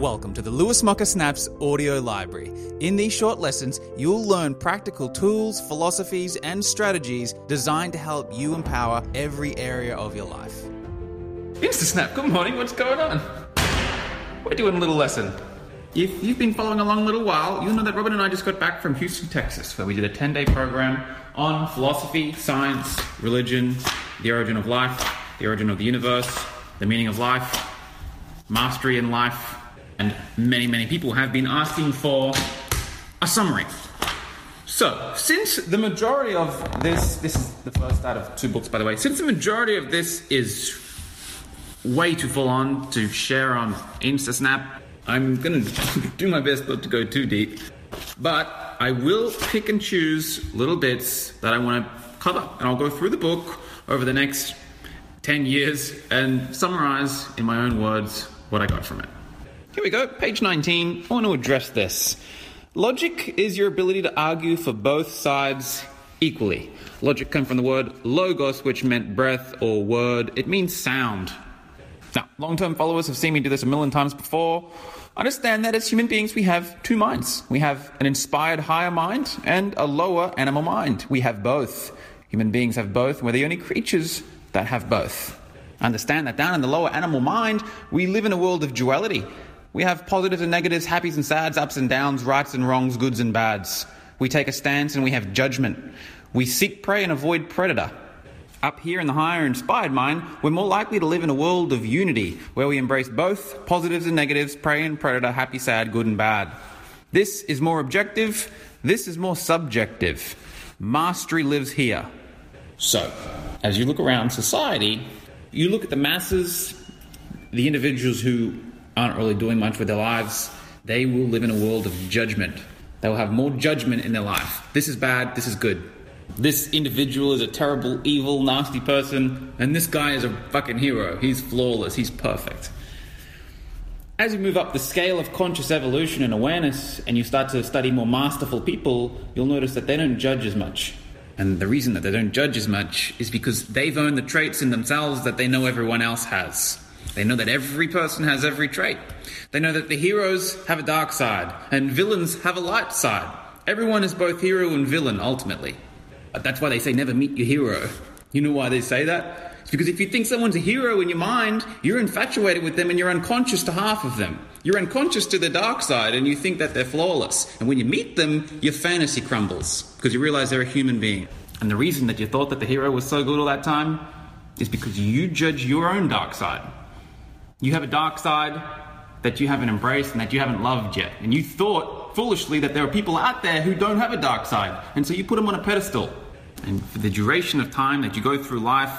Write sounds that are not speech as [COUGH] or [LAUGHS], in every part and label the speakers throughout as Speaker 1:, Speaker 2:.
Speaker 1: Welcome to the Lewis Mocker Snaps audio library. In these short lessons, you'll learn practical tools, philosophies, and strategies designed to help you empower every area of your life.
Speaker 2: Mr. Snap, good morning. What's going on? We're doing a little lesson. If you've been following along a little while, you'll know that Robin and I just got back from Houston, Texas, where we did a 10 day program on philosophy, science, religion, the origin of life, the origin of the universe, the meaning of life, mastery in life, and many, many people have been asking for a summary. So, since the majority of this, this is the first out of two books, by the way, since the majority of this is way too full on to share on InstaSnap, I'm gonna [LAUGHS] do my best not to go too deep, but I will pick and choose little bits that I want to cover, and I'll go through the book over the next 10 years and summarize in my own words what I got from it. Here we go, page 19. I want to address this. Logic is your ability to argue for both sides equally. Logic comes from the word logos, which meant breath or word. It means sound. Now, long term followers have seen me do this a million times before. Understand that as human beings, we have two minds. We have an inspired higher mind and a lower animal mind. We have both. Human beings have both, we're the only creatures that have both. Understand that down in the lower animal mind, we live in a world of duality. We have positives and negatives, happies and sads, ups and downs, rights and wrongs, goods and bads. We take a stance and we have judgment. We seek prey and avoid predator. Up here in the higher inspired mind, we're more likely to live in a world of unity, where we embrace both positives and negatives, prey and predator, happy, sad, good and bad. This is more objective, this is more subjective. Mastery lives here. So, as you look around society, you look at the masses, the individuals who aren't really doing much with their lives, they will live in a world of judgment. They will have more judgment in their life. This is bad, this is good. This individual is a terrible, evil, nasty person, and this guy is a fucking hero. He's flawless, he's perfect. As you move up the scale of conscious evolution and awareness, and you start to study more masterful people, you'll notice that they don't judge as much. And the reason that they don't judge as much is because they've owned the traits in themselves that they know everyone else has. They know that every person has every trait. They know that the heroes have a dark side and villains have a light side. Everyone is both hero and villain ultimately. But that's why they say never meet your hero. You know why they say that? It's because if you think someone's a hero in your mind, you're infatuated with them and you're unconscious to half of them. You're unconscious to the dark side and you think that they're flawless. And when you meet them, your fantasy crumbles because you realize they're a human being. And the reason that you thought that the hero was so good all that time is because you judge your own dark side. You have a dark side that you haven't embraced and that you haven't loved yet. And you thought foolishly that there are people out there who don't have a dark side. And so you put them on a pedestal. And for the duration of time that you go through life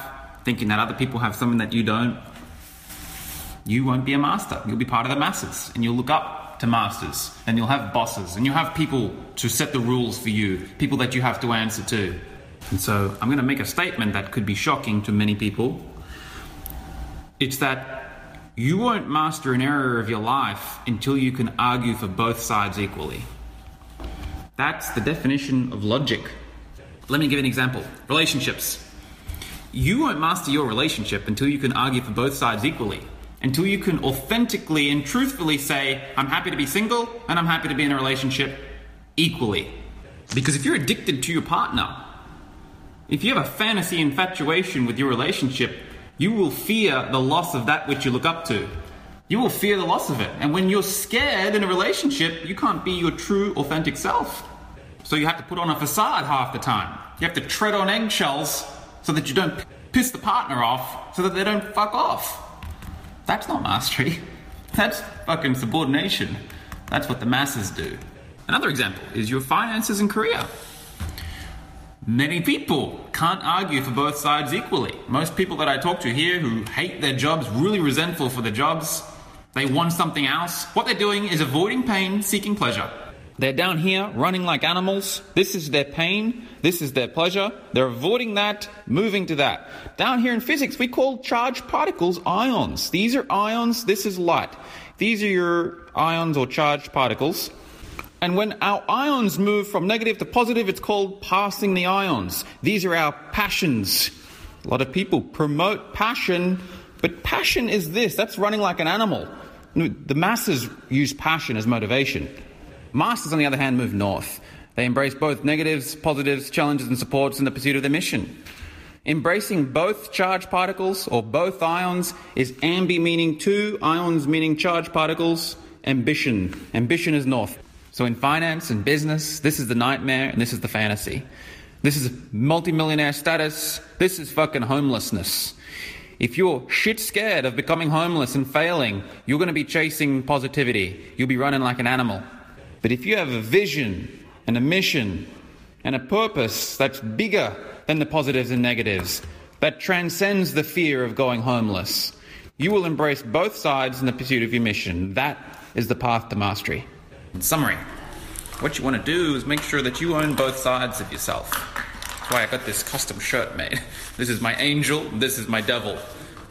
Speaker 2: thinking that other people have something that you don't, you won't be a master. You'll be part of the masses and you'll look up to masters and you'll have bosses and you'll have people to set the rules for you, people that you have to answer to. And so I'm going to make a statement that could be shocking to many people. It's that you won't master an area of your life until you can argue for both sides equally. That's the definition of logic. Let me give an example relationships. You won't master your relationship until you can argue for both sides equally. Until you can authentically and truthfully say, I'm happy to be single and I'm happy to be in a relationship equally. Because if you're addicted to your partner, if you have a fantasy infatuation with your relationship, you will fear the loss of that which you look up to. You will fear the loss of it. And when you're scared in a relationship, you can't be your true, authentic self. So you have to put on a facade half the time. You have to tread on eggshells so that you don't piss the partner off, so that they don't fuck off. That's not mastery. [LAUGHS] That's fucking subordination. That's what the masses do. Another example is your finances and career. Many people can't argue for both sides equally. Most people that I talk to here who hate their jobs, really resentful for their jobs, they want something else. What they're doing is avoiding pain, seeking pleasure. They're down here running like animals. This is their pain. This is their pleasure. They're avoiding that, moving to that. Down here in physics, we call charged particles ions. These are ions. This is light. These are your ions or charged particles. And when our ions move from negative to positive, it's called passing the ions. These are our passions. A lot of people promote passion, but passion is this that's running like an animal. The masses use passion as motivation. Masters, on the other hand, move north. They embrace both negatives, positives, challenges, and supports in the pursuit of their mission. Embracing both charged particles or both ions is ambi meaning two, ions meaning charged particles, ambition. Ambition is north. So in finance and business, this is the nightmare and this is the fantasy. This is multimillionaire status. This is fucking homelessness. If you're shit scared of becoming homeless and failing, you're going to be chasing positivity. You'll be running like an animal. But if you have a vision and a mission and a purpose that's bigger than the positives and negatives, that transcends the fear of going homeless, you will embrace both sides in the pursuit of your mission. That is the path to mastery. In summary, what you want to do is make sure that you own both sides of yourself. That's why I got this custom shirt made. [LAUGHS] This is my angel, this is my devil.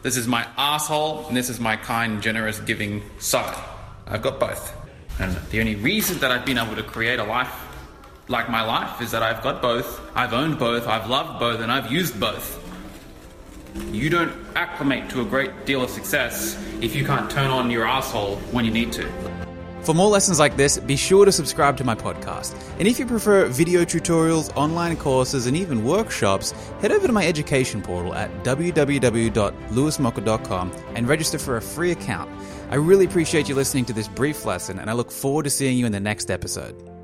Speaker 2: This is my asshole, and this is my kind, generous, giving side. I've got both. And the only reason that I've been able to create a life like my life is that I've got both, I've owned both, I've loved both, and I've used both. You don't acclimate to a great deal of success if you can't turn on your asshole when you need to.
Speaker 1: For more lessons like this, be sure to subscribe to my podcast. And if you prefer video tutorials, online courses, and even workshops, head over to my education portal at www.lewismocker.com and register for a free account. I really appreciate you listening to this brief lesson, and I look forward to seeing you in the next episode.